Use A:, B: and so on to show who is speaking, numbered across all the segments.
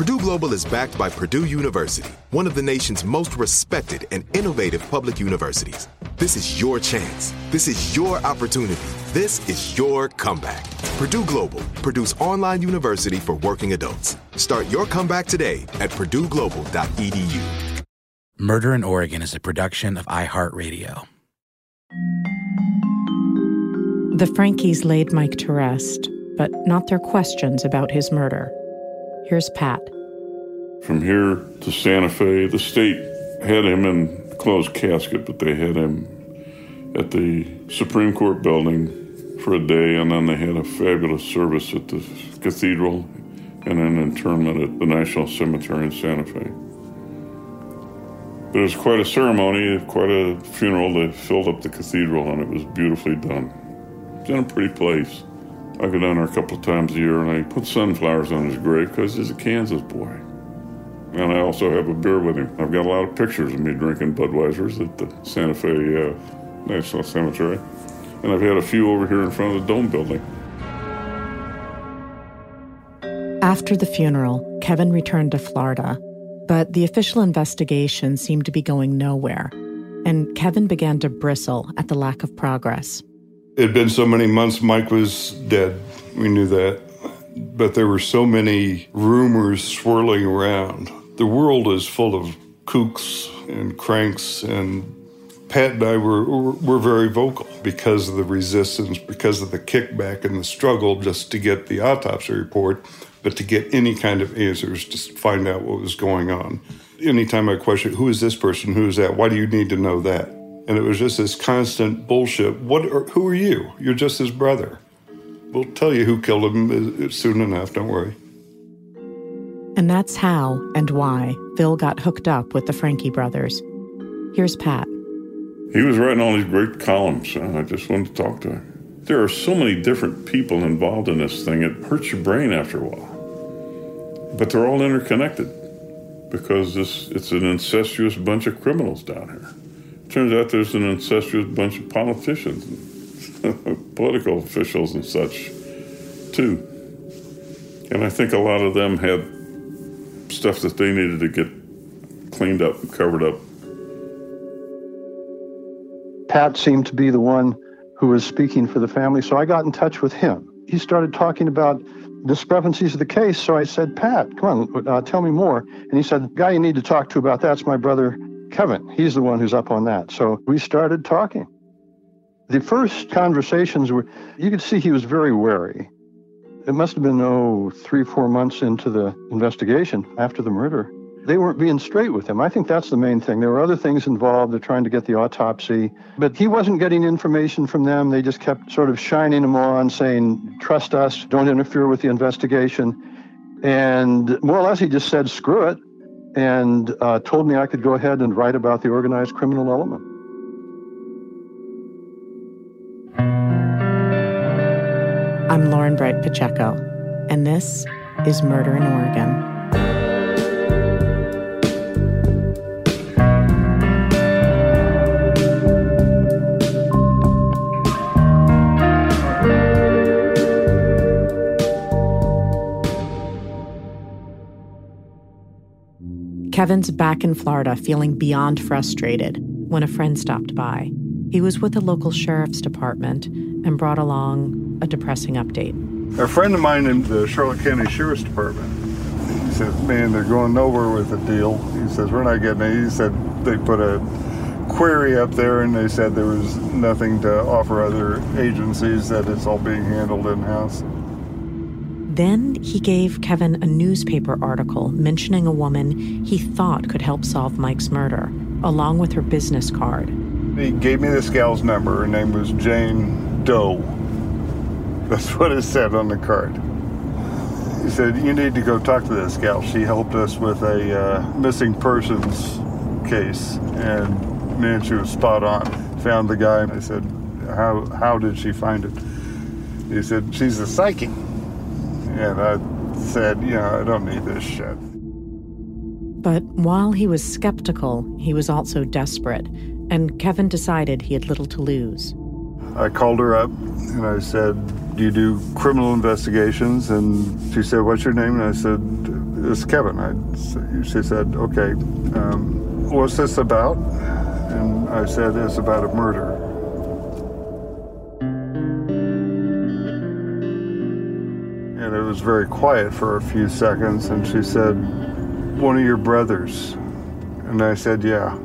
A: Purdue Global is backed by Purdue University, one of the nation's most respected and innovative public universities. This is your chance. This is your opportunity this is your comeback. Purdue Global, Purdue's online university for working adults. Start your comeback today at purdueglobal.edu.
B: Murder in Oregon is a production of iHeartRadio.
C: The Franckes laid Mike to rest, but not their questions about his murder. Here's Pat.
D: From here to Santa Fe, the state had him in closed casket, but they had him at the Supreme Court building for a day, and then they had a fabulous service at the cathedral and an interment at the National Cemetery in Santa Fe. But it was quite a ceremony, quite a funeral. They filled up the cathedral, and it was beautifully done. It's in a pretty place. I go down there a couple of times a year, and I put sunflowers on his grave because he's a Kansas boy. And I also have a beer with him. I've got a lot of pictures of me drinking Budweiser's at the Santa Fe uh, National Cemetery and I've had a few over here in front of the Dome building.
C: After the funeral, Kevin returned to Florida, but the official investigation seemed to be going nowhere, and Kevin began to bristle at the lack of progress.
D: It had been so many months Mike was dead. We knew that. But there were so many rumors swirling around. The world is full of kooks and cranks and Pat and I were, were very vocal because of the resistance, because of the kickback and the struggle just to get the autopsy report, but to get any kind of answers to find out what was going on. Anytime I question, who is this person? Who is that? Why do you need to know that? And it was just this constant bullshit. What? Are, who are you? You're just his brother. We'll tell you who killed him uh, uh, soon enough. Don't worry.
C: And that's how and why Phil got hooked up with the Francke brothers. Here's Pat.
D: He was writing all these great columns, and I just wanted to talk to him. There are so many different people involved in this thing, it hurts your brain after a while. But they're all interconnected because this, it's an incestuous bunch of criminals down here. It Turns out there's an incestuous bunch of politicians, and political officials, and such, too. And I think a lot of them had stuff that they needed to get cleaned up and covered up
E: Pat seemed to be the one who was speaking for the family, so I got in touch with him. He started talking about discrepancies of the case, so I said, Pat, come on, uh, tell me more. And he said, the guy you need to talk to about that's my brother Kevin. He's the one who's up on that. So we started talking. The first conversations were, you could see he was very wary. It must have been, oh, three, four months into the investigation after the murder they weren't being straight with him. I think that's the main thing. There were other things involved. They're trying to get the autopsy, but he wasn't getting information from them. They just kept sort of shining him on, saying, trust us, don't interfere with the investigation. And more or less, he just said, screw it, and uh, told me I could go ahead and write about the organized criminal element.
C: I'm Lauren Bright Pacheco, and this is Murder in Oregon. Kevin's back in Florida feeling beyond frustrated when a friend stopped by. He was with the local sheriff's department and brought along a depressing update.
F: A friend of mine in the Charlotte County Sheriff's Department, he said, man, they're going nowhere with the deal. He says, we're not getting it. He said they put a query up there and they said there was nothing to offer other agencies, that it's all being handled in-house.
C: Then he gave Kevin a newspaper article mentioning a woman he thought could help solve Mike's murder, along with her business card.
F: He gave me this gal's number. Her name was Jane Doe. That's what it said on the card. He said, You need to go talk to this gal. She helped us with a uh, missing persons case. And man, she was spot on. Found the guy. And I said, How, how did she find it? He said, She's a psychic. And I said, you know, I don't need this shit.
C: But while he was skeptical, he was also desperate, and Kevin decided he had little to lose.
F: I called her up and I said, Do you do criminal investigations? And she said, What's your name? And I said, It's Kevin. I, she said, Okay, um, what's this about? And I said, It's about a murder. And it was very quiet for a few seconds. And she said, One of your brothers. And I said, Yeah.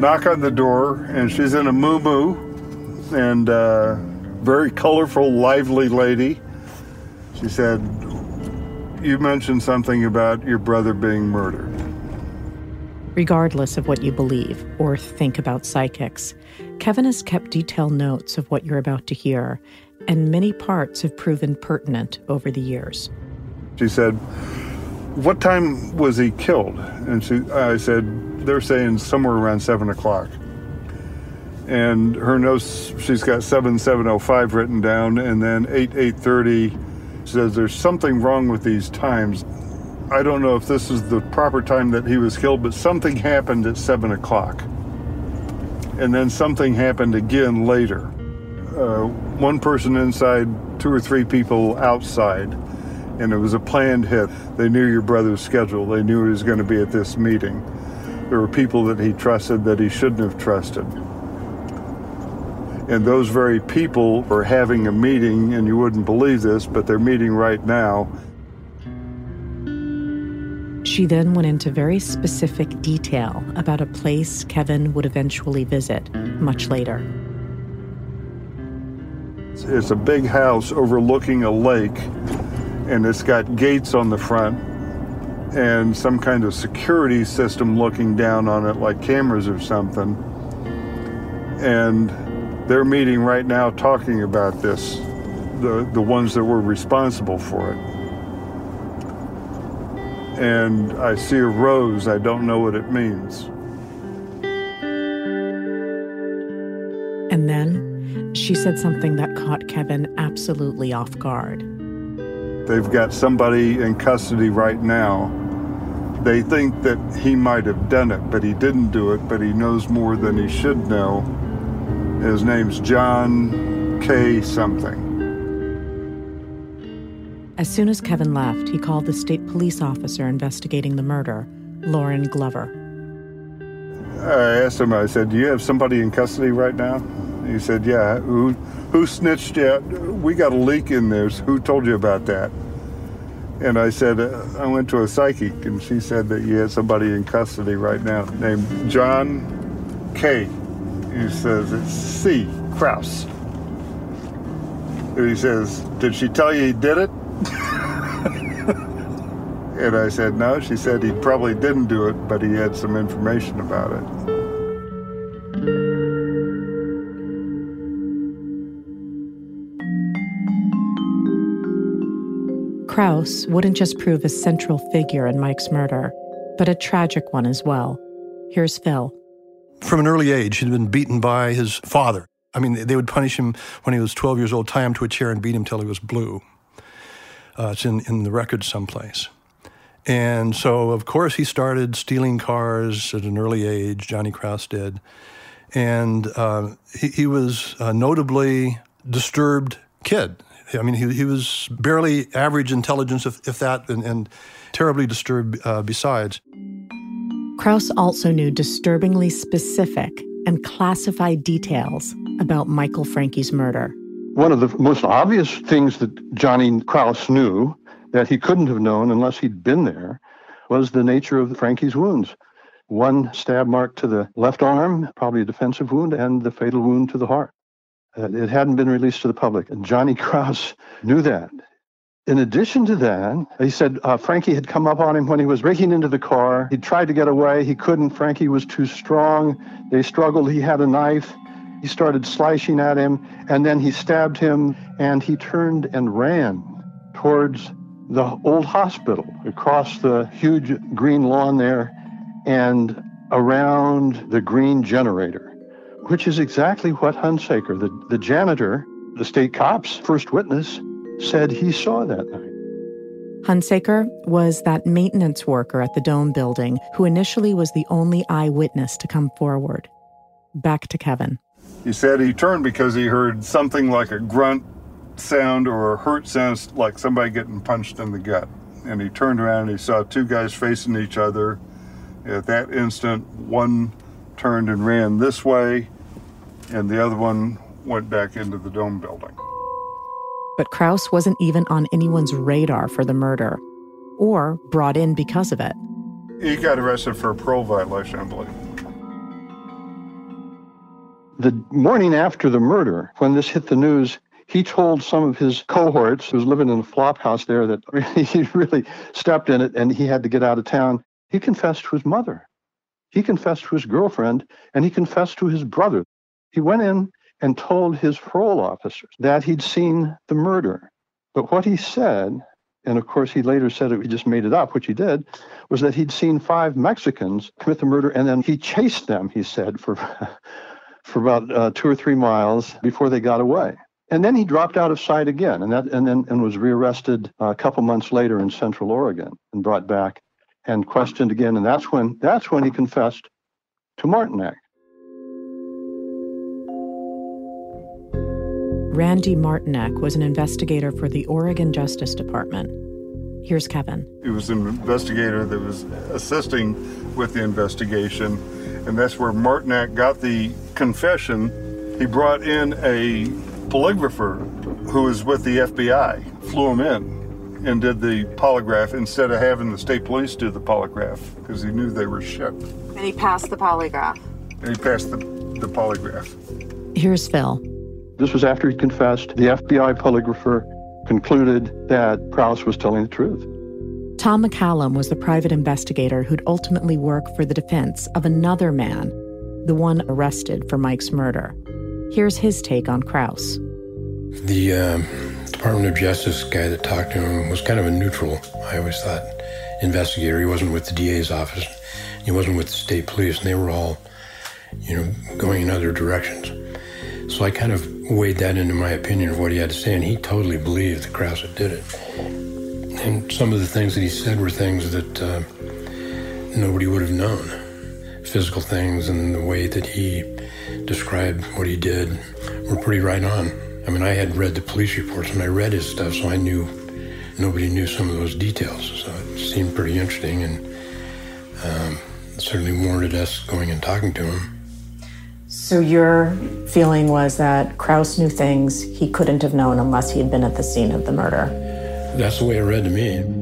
F: Knock on the door, and she's in a moo moo and uh, very colorful, lively lady. She said, You mentioned something about your brother being murdered.
C: Regardless of what you believe or think about psychics, Kevin has kept detailed notes of what you're about to hear, and many parts have proven pertinent over the years.
F: She said, What time was he killed? And she, I said, They're saying somewhere around 7 o'clock. And her notes, she's got 7705 written down, and then 8 830 says there's something wrong with these times. I don't know if this is the proper time that he was killed, but something happened at 7 o'clock. And then something happened again later. Uh, one person inside, two or three people outside, and it was a planned hit. They knew your brother's schedule, they knew he was going to be at this meeting. There were people that he trusted that he shouldn't have trusted. And those very people are having a meeting, and you wouldn't believe this, but they're meeting right now.
C: She then went into very specific detail about a place Kevin would eventually visit much later.
F: It's a big house overlooking a lake, and it's got gates on the front and some kind of security system looking down on it, like cameras or something. And they're meeting right now talking about this, the, the ones that were responsible for it. And I see a rose, I don't know what it means.
C: And then she said something that caught Kevin absolutely off guard.
F: They've got somebody in custody right now. They think that he might have done it, but he didn't do it, but he knows more than he should know. His name's John K. something.
C: As soon as Kevin left, he called the state police officer investigating the murder, Lauren Glover.
F: I asked him, I said, Do you have somebody in custody right now? He said, Yeah. Who, who snitched yet? We got a leak in there. Who told you about that? And I said, uh, I went to a psychic, and she said that you had somebody in custody right now named John K. He says, It's C. Crouse. And he says, Did she tell you he did it? and I said, No. She said he probably didn't do it, but he had some information about it.
C: Crouse wouldn't just prove a central figure in Mike's murder, but a tragic one as well. Here's Phil.
G: From an early age, he'd been beaten by his father. I mean, they would punish him when he was 12 years old, tie him to a chair, and beat him till he was blue. Uh, it's in, in the records someplace. And so, of course, he started stealing cars at an early age, Johnny Crouse did. And uh, he, he, was a notably disturbed kid. I mean, he, he was barely average intelligence, if, if that, and, and terribly disturbed uh, besides.
C: Crouse also knew disturbingly specific and classified details about Michael Francke's murder.
E: One of the most obvious things that Johnny Crouse knew that he couldn't have known unless he'd been there was the nature of Francke's wounds. One stab mark to the left arm, probably a defensive wound, and the fatal wound to the heart. Uh, it hadn't been released to the public, and Johnny Crouse knew that. In addition to that, he said uh, Francke had come up on him when he was breaking into the car. He tried to get away. He couldn't. Francke was too strong. They struggled. He had a knife. He started slicing at him, and then he stabbed him, and he turned and ran towards the old hospital across the huge green lawn there and around the green generator, which is exactly what Hunsaker, the, the janitor, the state cop's first witness, said he saw that night.
C: Hunsaker was that maintenance worker at the Dome building who initially was the only eyewitness to come forward. Back to Kevin.
F: He said he turned because he heard something like a grunt sound or a hurt sound like somebody getting punched in the gut. And he turned around and he saw two guys facing each other. At that instant, one turned and ran this way, and the other one went back into the dome building.
C: But Crouse wasn't even on anyone's radar for the murder, or brought in because of it.
F: He got arrested for a parole violation, I believe.
E: The morning after the murder, when this hit the news, he told some of his cohorts who was living in a flop house there that really, he really stepped in it and he had to get out of town. He confessed to his mother. He confessed to his girlfriend and he confessed to his brother. He went in and told his parole officers that he'd seen the murder. But what he said, and of course he later said it, he just made it up, which he did, was that he'd seen five Mexicans commit the murder and then he chased them, he said, for, for about uh, two or three miles before they got away. And then he dropped out of sight again, and that and then and was rearrested a couple months later in Central Oregon and brought back and questioned again. And that's when that's when he confessed to Martinac.
C: Randy Martinac was an investigator for the Oregon Justice Department. Here's Kevin.
F: He was an investigator that was assisting with the investigation, and that's where Martinac got the confession. He brought in a polygrapher who was with the FBI flew him in and did the polygraph instead of having the state police do the polygraph because he knew they were shipped.
H: And he passed the polygraph.
F: And he passed the, the polygraph.
C: Here's Phil.
E: This was after he confessed. The FBI polygrapher concluded that Crouse was telling the truth.
C: Tom McCallum was the private investigator who'd ultimately work for the defense of another man, the one arrested for Mike's murder. Here's his take on Crouse.
I: The uh, Department of Justice guy that talked to him was kind of a neutral, I always thought, investigator. He wasn't with the DA's office, he wasn't with the state police, and they were all, you know, going in other directions. So I kind of weighed that into my opinion of what he had to say, and he totally believed that Crouse did it. And some of the things that he said were things that uh, nobody would have known physical things and the way that he described what he did were pretty right on. I mean, I had read the police reports and I read his stuff, so I knew nobody knew some of those details. So it seemed pretty interesting and um, certainly warranted us going and talking to him.
C: So your feeling was that Crouse knew things he couldn't have known unless he had been at the scene of the murder?
I: That's the way it read to me.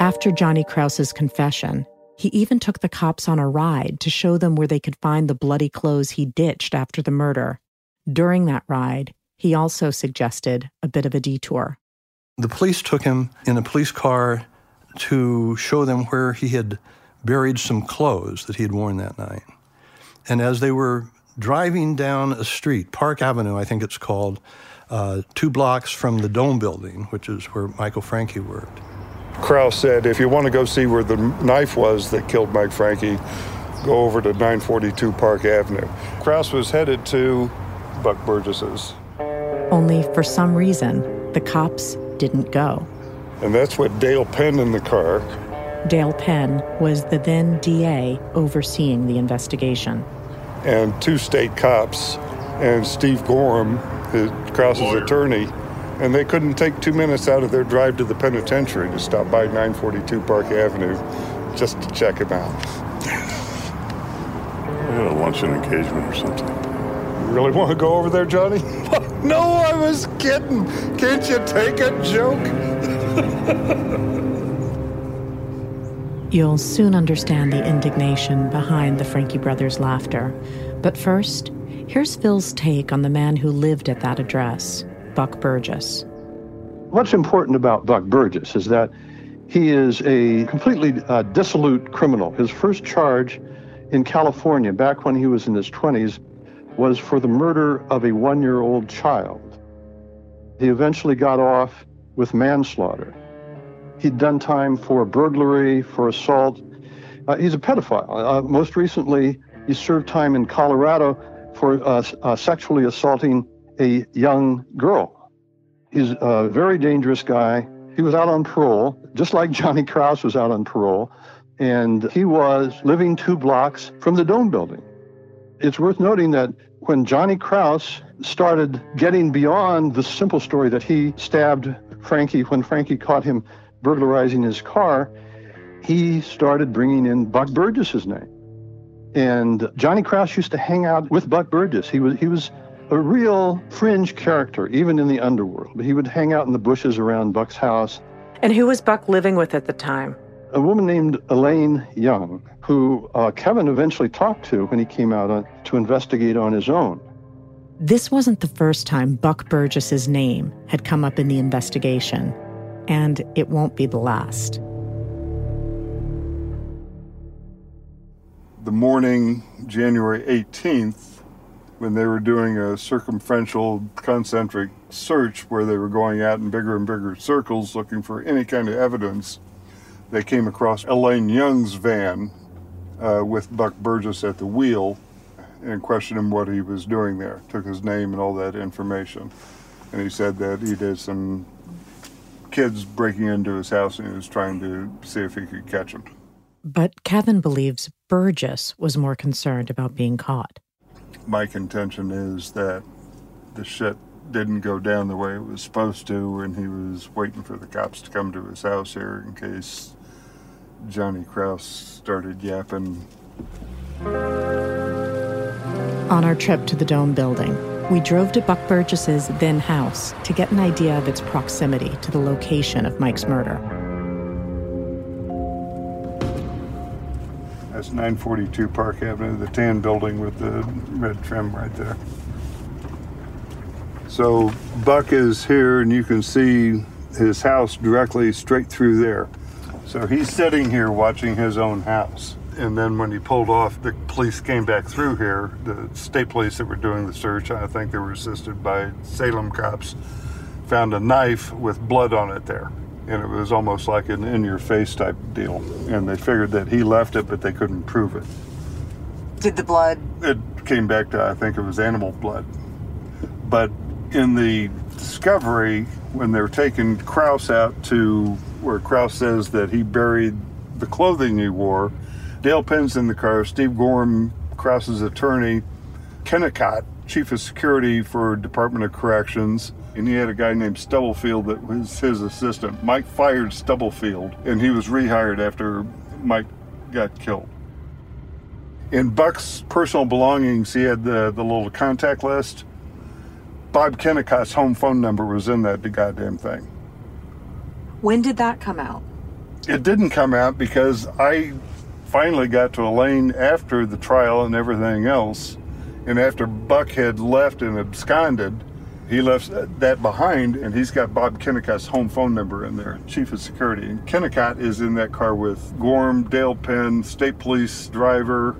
C: After Johnny Crouse's confession, he even took the cops on a ride to show them where they could find the bloody clothes he ditched after the murder. During that ride, he also suggested a bit of a detour.
G: The police took him in a police car to show them where he had buried some clothes that he had worn that night. And as they were driving down a street, Park Avenue, I think it's called, uh, two blocks from the Dome building, which is where Michael Francke worked.
F: Crouse said, if you want to go see where the knife was that killed Mike Francke, go over to 942 Park Avenue. Crouse was headed to Buck Burgess's.
C: Only for some reason, the cops didn't go.
F: And that's what Dale Penn in the car.
C: Dale Penn was the then DA overseeing the investigation.
F: And two state cops and Steve Gorham, Crouse's attorney, and they couldn't take two minutes out of their drive to the penitentiary to stop by 942 Park Avenue just to check him out.
D: I had a luncheon engagement or something.
F: You really want to go over there, Johnny? no, I was kidding. Can't you take a joke?
C: You'll soon understand the indignation behind the Francke brothers' laughter. But first, here's Phil's take on the man who lived at that address, Buck Burgess.
E: What's important about Buck Burgess is that he is a completely uh, dissolute criminal. His first charge in California, back when he was in his 20s, was for the murder of a one year old child. He eventually got off with manslaughter. He'd done time for burglary, for assault. Uh, he's a pedophile. Uh, most recently, he served time in Colorado for uh, uh, sexually assaulting a young girl. He's a very dangerous guy. He was out on parole, just like Johnny Crouse was out on parole, and he was living two blocks from the Dome building. It's worth noting that when Johnny Crouse started getting beyond the simple story that he stabbed Francke when Francke caught him burglarizing his car, he started bringing in Buck Burgess's name. And Johnny Crouse used to hang out with Buck Burgess. He was he was a real fringe character, even in the underworld. He would hang out in the bushes around Buck's house.
H: And who was Buck living with at the time?
E: A woman named Elaine Young, who uh, Kevin eventually talked to when he came out on, to investigate on his own.
C: This wasn't the first time Buck Burgess's name had come up in the investigation and it won't be the last.
F: The morning, January 18th, when they were doing a circumferential concentric search where they were going out in bigger and bigger circles looking for any kind of evidence, they came across Elaine Young's van uh, with Buck Burgess at the wheel and questioned him what he was doing there. Took his name and all that information. And he said that he did some kids breaking into his house and he was trying to see if he could catch them.
C: But Kevin believes Burgess was more concerned about being caught.
F: My contention is that the shit didn't go down the way it was supposed to, and he was waiting for the cops to come to his house here in case Johnny Crouse started yapping.
C: On our trip to the Dome building, we drove to Buck Burgess's then house to get an idea of its proximity to the location of Mike's murder.
F: That's 942 Park Avenue, the tan building with the red trim right there. So Buck is here, and you can see his house directly straight through there. So he's sitting here watching his own house. And then when he pulled off, the police came back through here. The state police that were doing the search, I think they were assisted by Salem cops, found a knife with blood on it there. And it was almost like an in your face type deal. And they figured that he left it, but they couldn't prove it.
J: Did the blood?
F: It came back to, I think it was animal blood. But in the discovery, when they were taking Crouse out to where Crouse says that he buried the clothing he wore, Dale Penn's in the car, Steve Gorham, Crouse's attorney, Kennicott, chief of security for Department of Corrections, and he had a guy named Stubblefield that was his assistant. Mike fired Stubblefield, and he was rehired after Mike got killed. In Buck's personal belongings, he had the, the little contact list. Bob Kennicott's home phone number was in that goddamn thing.
J: When did that come out?
F: It didn't come out because I finally got to Elaine after the trial and everything else. And after Buck had left and absconded, he left that behind and he's got Bob Kennicott's home phone number in there, chief of security. And Kennicott is in that car with Gorham, Dale Penn, state police driver.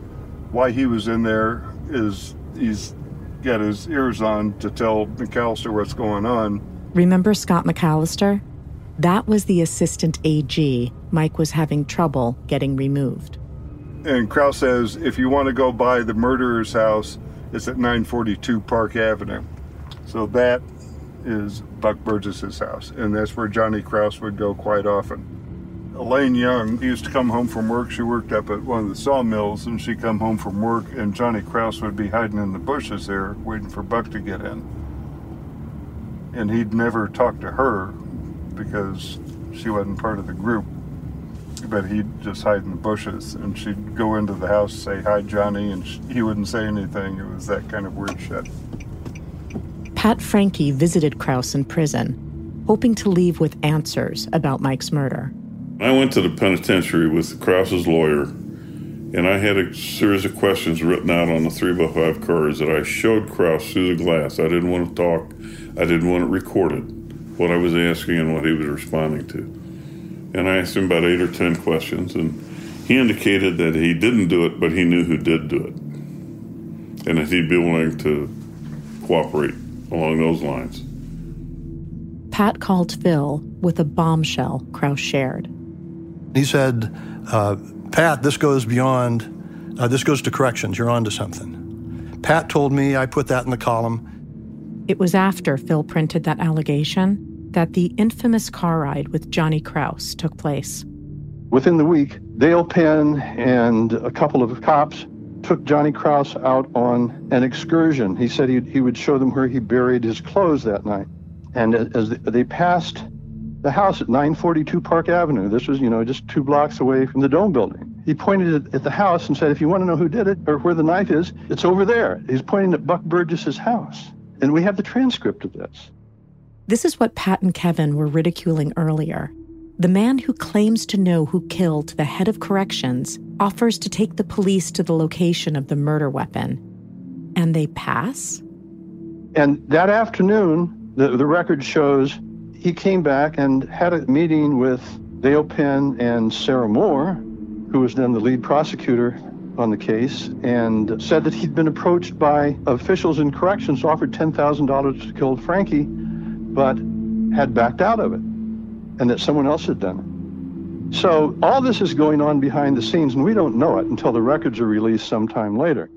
F: Why he was in there is he's got his ears on to tell McAllister what's going on.
C: Remember Scott McAllister? That was the assistant AG Mike was having trouble getting removed.
F: And Crouse says if you want to go by the murderer's house, it's at 942 Park Avenue. So that is Buck Burgess's house, and that's where Johnny Crouse would go quite often. Elaine Young used to come home from work. She worked up at one of the sawmills, and she'd come home from work, and Johnny Crouse would be hiding in the bushes there, waiting for Buck to get in. And he'd never talk to her because she wasn't part of the group. But he'd just hide in the bushes, and she'd go into the house, say hi, Johnny, and he wouldn't say anything. It was that kind of weird shit.
C: Pat Francke visited Crouse in prison, hoping to leave with answers about Mike's murder.
D: I went to the penitentiary with Crouse's lawyer, and I had a series of questions written out on the 3 by 5 cards that I showed Crouse through the glass. I didn't want to talk, I didn't want it recorded, what I was asking and what he was responding to. And I asked him about eight or ten questions, and he indicated that he didn't do it, but he knew who did do it, and that he'd be willing to cooperate along those lines.
C: Pat called Phil with a bombshell Crouse shared.
G: He said, uh, Pat, this goes beyond, uh, this goes to corrections. You're on to something. Pat told me, I put that in the column.
C: It was after Phil printed that allegation that the infamous car ride with Johnny Crouse took place.
E: Within the week, Dale Penn and a couple of cops took Johnny Crouse out on an excursion. He said he, he would show them where he buried his clothes that night. And as they passed the house at 942 Park Avenue, this was, you know, just two blocks away from the Dome building, he pointed at the house and said, if you want to know who did it or where the knife is, it's over there. He's pointing at Buck Burgess's house. And we have the transcript of this.
C: This is what Pat and Kevin were ridiculing earlier. The man who claims to know who killed the head of corrections offers to take the police to the location of the murder weapon. And they pass?
E: And that afternoon, the, the record shows he came back and had a meeting with Dale Penn and Sarah Moore, who was then the lead prosecutor on the case, and said that he'd been approached by officials in corrections, offered $10,000 to kill Francke, but had backed out of it and that someone else had done it. So all this is going on behind the scenes, and we don't know it until the records are released sometime later.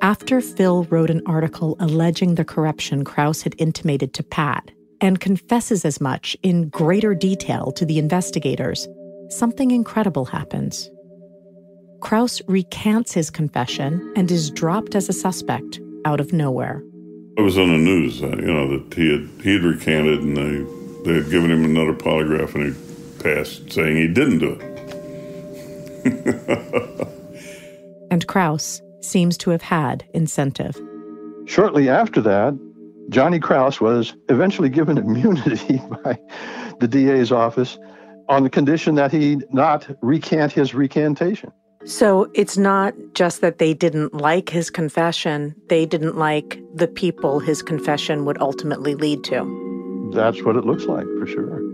C: After Phil wrote an article alleging the corruption Crouse had intimated to Pat and confesses as much in greater detail to the investigators, something incredible happens. Crouse recants his confession and is dropped as a suspect out of nowhere.
D: It was on the news, uh, you know, that he had he had recanted and they they had given him another polygraph and he passed, saying he didn't do it.
C: and Crouse seems to have had incentive.
E: Shortly after that, Johnny Crouse was eventually given immunity by the DA's office on the condition that he not recant his recantation.
H: So it's not just that they didn't like his confession, they didn't like the people his confession would ultimately lead to.
E: That's what it looks like, for sure.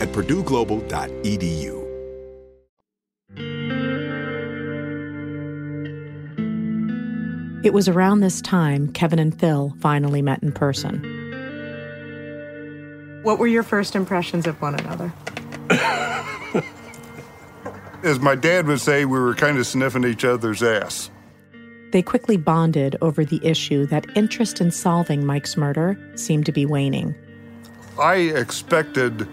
A: at purdueglobal.edu.
C: It was around this time Kevin and Phil finally met in person.
H: What were your first impressions of one another?
F: As my dad would say, we were kind of sniffing each other's ass.
C: They quickly bonded over the issue that interest in solving Mike's murder seemed to be waning.
F: I expected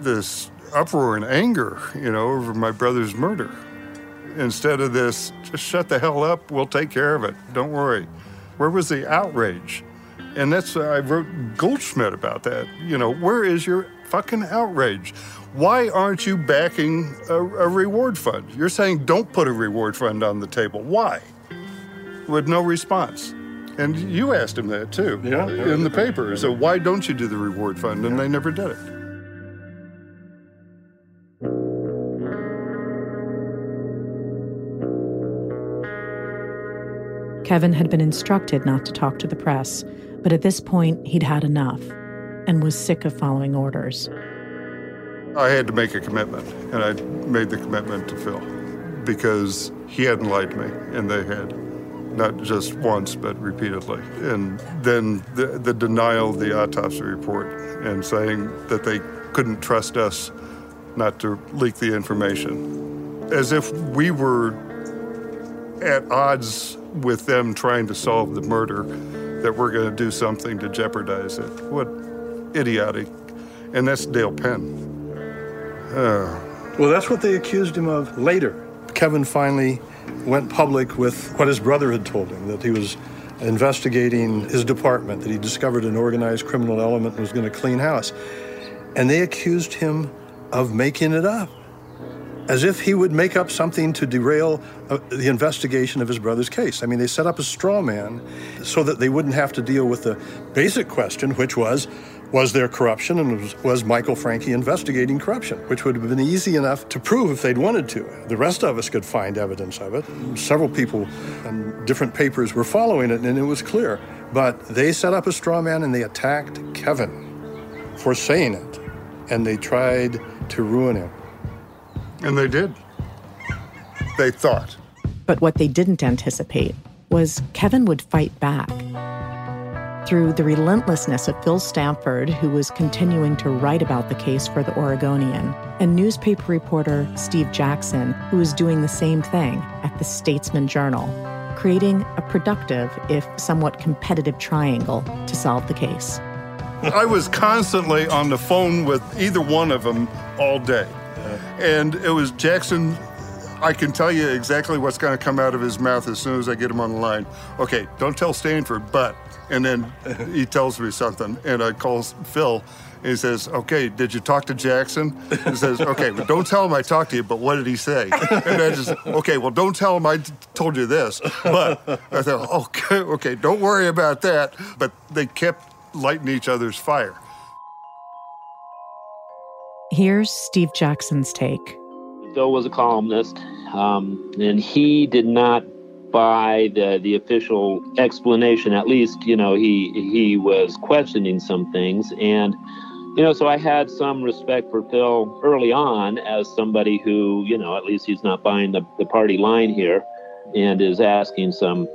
F: this uproar and anger, you know, over my brother's murder. Instead of this, just shut the hell up, we'll take care of it, don't worry. Where was the outrage? And that's, I wrote Goldschmidt about that. You know, where is your fucking outrage? Why aren't you backing a, a reward fund? You're saying don't put a reward fund on the table. Why? With no response. And you asked him that too
D: Yeah.
F: in the paper. So why don't you do the reward fund? And they never did it.
C: Kevin had been instructed not to talk to the press, but at this point he'd had enough and was sick of following orders.
F: I had to make a commitment, and I made the commitment to Phil. because he hadn't lied to me, and they had. Not just once, but repeatedly. And then the, the denial of the autopsy report and saying that they couldn't trust us not to leak the information. As if we were at odds with them trying to solve the murder, that we're going to do something to jeopardize it. What idiotic. And that's Dale Penn. Uh,
E: Well, that's what they accused him of later. Kevin finally went public with what his brother had told him that he was investigating his department, that he discovered an organized criminal element and was going to clean house. And they accused him of making it up, as if he would make up something to derail uh, the investigation of his brother's case. I mean, they set up a straw man so that they wouldn't have to deal with the basic question, which was was there corruption and was, was Michael Francke investigating corruption, which would have been easy enough to prove if they'd wanted to. The rest of us could find evidence of it. Several people and different papers were following it, and it was clear. But they set up a straw man and they attacked Kevin for saying it, and they tried to ruin him.
F: And they did. They thought.
C: But what they didn't anticipate was Kevin would fight back. Through the relentlessness of Phil Stanford, who was continuing to write about the case for the Oregonian, and newspaper reporter Steve Jackson, who was doing the same thing at the Statesman Journal, creating a productive, if somewhat competitive triangle to solve the case.
F: I was constantly on the phone with either one of them all day. And it was Jackson. I can tell you exactly what's going to come out of his mouth as soon as I get him on the line. Okay, don't tell Stanford, but. And then he tells me something, and I call Phil. And he says, "Okay, did you talk to Jackson?" He says, "Okay, but don't tell him I talked to you. But what did he say?" And I just, "Okay, well, don't tell him I t- told you this." But I thought, "Okay, okay, don't worry about that." But they kept lighting each other's fire.
C: Here's Steve Jackson's take.
K: Phil was a columnist, um, and he did not buy the the official explanation. At least, you know, he he was questioning some things, and you know, so I had some respect for Phil early on as somebody who, you know, at least he's not buying the, the party line here, and is asking some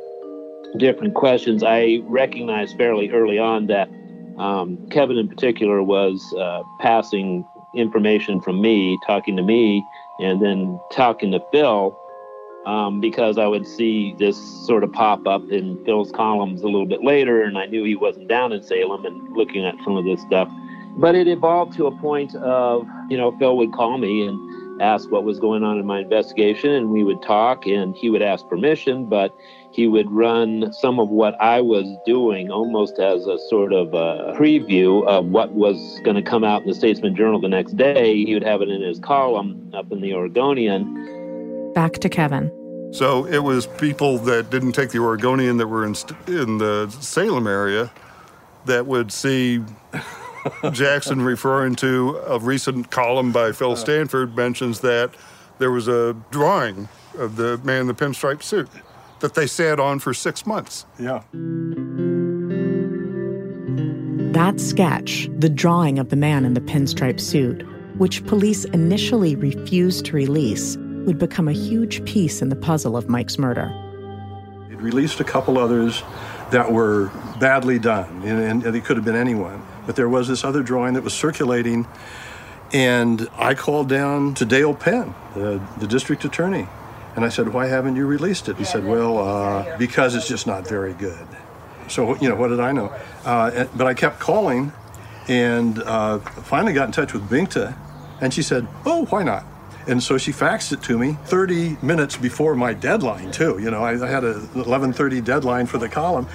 K: different questions. I recognized fairly early on that um, Kevin, in particular, was uh, passing information from me, talking to me, and then talking to Phil um, because I would see this sort of pop up in Phil's columns a little bit later, and I knew he wasn't down in Salem and looking at some of this stuff. But it evolved to a point of, you know, Phil would call me and ask what was going on in my investigation, and we would talk, and he would ask permission, but he would run some of what I was doing almost as a sort of a preview of what was going to come out in the Statesman Journal the next day. He would have it in his column up in the Oregonian.
C: Back to Kevin.
F: So it was people that didn't take the Oregonian that were in, in the Salem area that would see Jackson referring to a recent column by Phil uh. Stanford mentions that there was a drawing of the man in the pinstripe suit that they sat on for six months.
E: Yeah.
C: That sketch, the drawing of the man in the pinstripe suit, which police initially refused to release, would become a huge piece in the puzzle of Mike's murder.
E: It released a couple others that were badly done, and, and it could have been anyone. But there was this other drawing that was circulating, and I called down to Dale Penn, the, the district attorney, and I said, "Why haven't you released it?" He said, "Well, uh, because it's just not very good." So you know, what did I know? Uh, and- but I kept calling, and uh, finally got in touch with Binkta, and she said, "Oh, why not?" And so she faxed it to me 30 minutes before my deadline, too. You know, I, I had a 11:30 deadline for the column,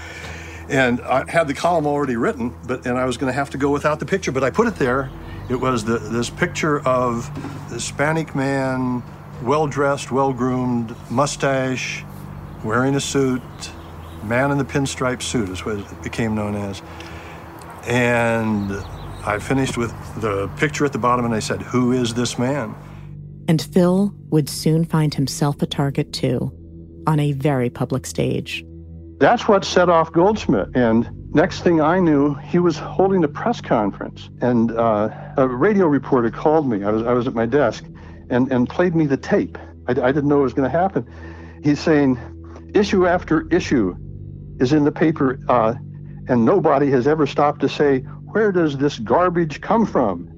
E: and I had the column already written, but and I was going to have to go without the picture, but I put it there. It was the, this picture of the Hispanic man, well dressed, well groomed, mustache, wearing a suit, man in the pinstripe suit is what it became known as. And I finished with the picture at the bottom, and I said, "Who is this man?"
C: And Phil would soon find himself a target too, on a very public stage.
L: That's what set off Goldschmidt. And next thing I knew, he was holding a press conference. And uh, a radio reporter called me. I was, I was at my desk and, and played me the tape.
E: I, I didn't know it was going to happen. He's saying, issue after issue is in the paper, uh, and nobody has ever stopped to say, where does this garbage come from?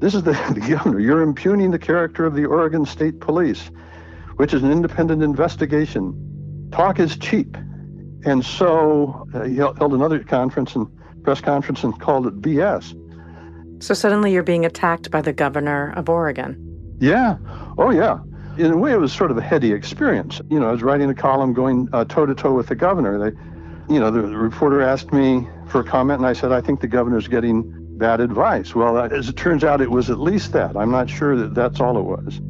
E: This is the, the governor. You're impugning the character of the Oregon State Police, which is an independent investigation. Talk is cheap. And so uh, he held another conference and press conference and called it BS.
H: So suddenly you're being attacked by the governor of Oregon.
E: Yeah. Oh, yeah. In a way, it was sort of a heady experience. You know, I was writing a column going toe to toe with the governor. They, you know, the, reporter asked me for a comment, and I said, I think the governor's getting bad advice. Well, uh, as it turns out, it was at least that. I'm not sure that that's all it was.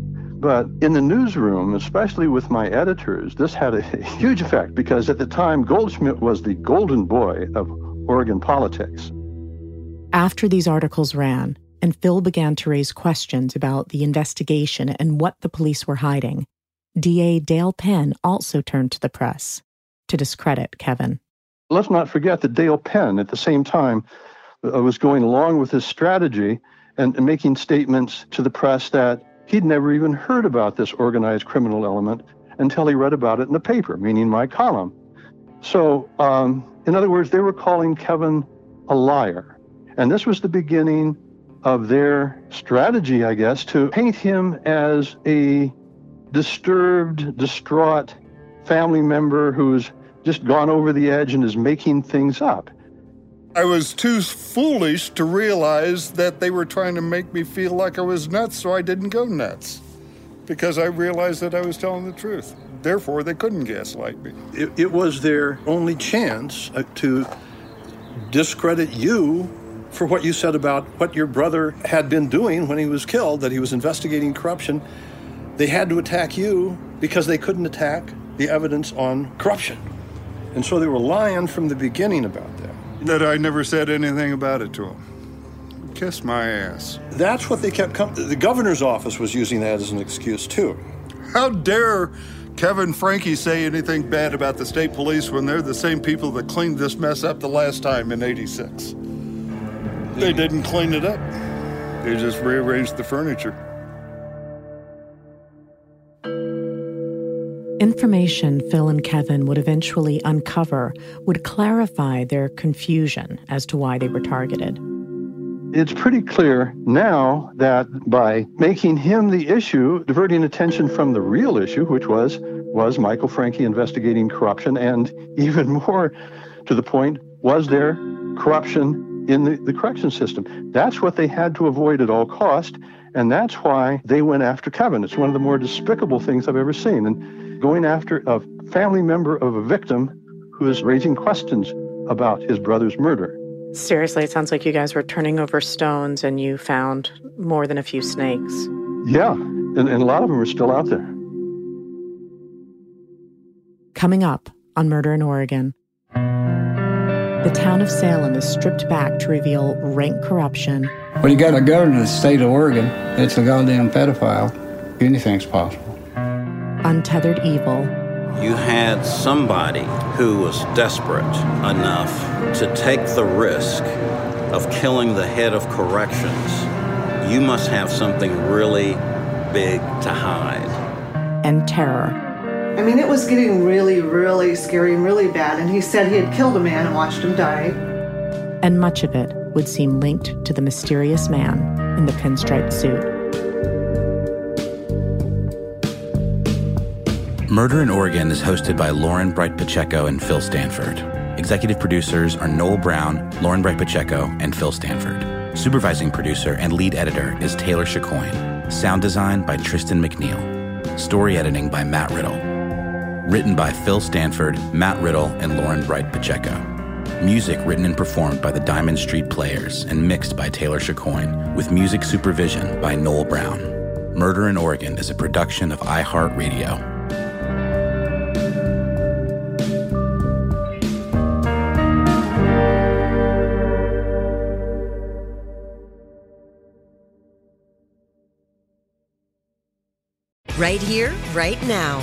E: But in the newsroom, especially with my editors, this had a huge effect because at the time, Goldschmidt was the golden boy of Oregon politics.
C: After these articles ran, and Phil began to raise questions about the investigation and what the police were hiding, DA Dale Penn also turned to the press to discredit Kevin.
E: Let's not forget that Dale Penn, at the same time, uh, was going along with his strategy and, making statements to the press that he'd never even heard about this organized criminal element until he read about it in the paper, meaning my column. So, um, in other words, they were calling Kevin a liar. And this was the beginning of their strategy, I guess, to paint him as a disturbed, distraught family member who's just gone over the edge and is making things up.
F: I was too foolish to realize that they were trying to make me feel like I was nuts, so I didn't go nuts. Because I realized that I was telling the truth. Therefore, they couldn't gaslight me.
G: It, it was their only chance uh, to discredit you for what you said about what your brother had been doing when he was killed, that he was investigating corruption. They had to attack you because they couldn't attack the evidence on corruption. And so they were lying from the beginning about that.
F: That I never said anything about it to him. Kiss my ass.
G: That's what they kept coming. The governor's office was using that as an excuse, too.
F: How dare Kevin Francke say anything bad about the state police when they're the same people that cleaned this mess up the last time in 86? They didn't clean it up, they just rearranged the furniture.
C: Information Phil and Kevin would eventually uncover would clarify their confusion as to why they were targeted.
E: It's pretty clear now that by making him the issue, diverting attention from the real issue, which was was Michael Francke investigating corruption, and even more to the point, was there corruption in the, the correction system? That's what they had to avoid at all cost, and that's why they went after Kevin. It's one of the more despicable things I've ever seen. And going after a family member of a victim who is raising questions about his brother's murder.
H: Seriously, it sounds like you guys were turning over stones and you found more than a few snakes.
E: Yeah, and, and a lot of them are still out there.
C: Coming up on Murder in Oregon. The town of Salem is stripped back to reveal rank corruption.
M: When you got a governor of the state of Oregon that's a goddamn pedophile, anything's possible
C: untethered evil.
N: You had somebody who was desperate enough to take the risk of killing the head of corrections. You must have something really big to hide.
C: And terror.
O: I mean, it was getting really, really scary and really bad. And he said he had killed a man and watched him die.
C: And much of it would seem linked to the mysterious man in the pinstripe suit.
B: Murder in Oregon is hosted by Lauren Bright Pacheco and Phil Stanford. Executive producers are Noel Brown, Lauren Bright Pacheco, and Phil Stanford. Supervising producer and lead editor is Taylor Chicoine. Sound design by Tristan McNeil. Story editing by Matt Riddle. Written by Phil Stanford, Matt Riddle, and Lauren Bright Pacheco. Music written and performed by the Diamond Street Players and mixed by Taylor Chicoine, with music supervision by Noel Brown. Murder in Oregon is a production of iHeartRadio.
P: Right here, right now.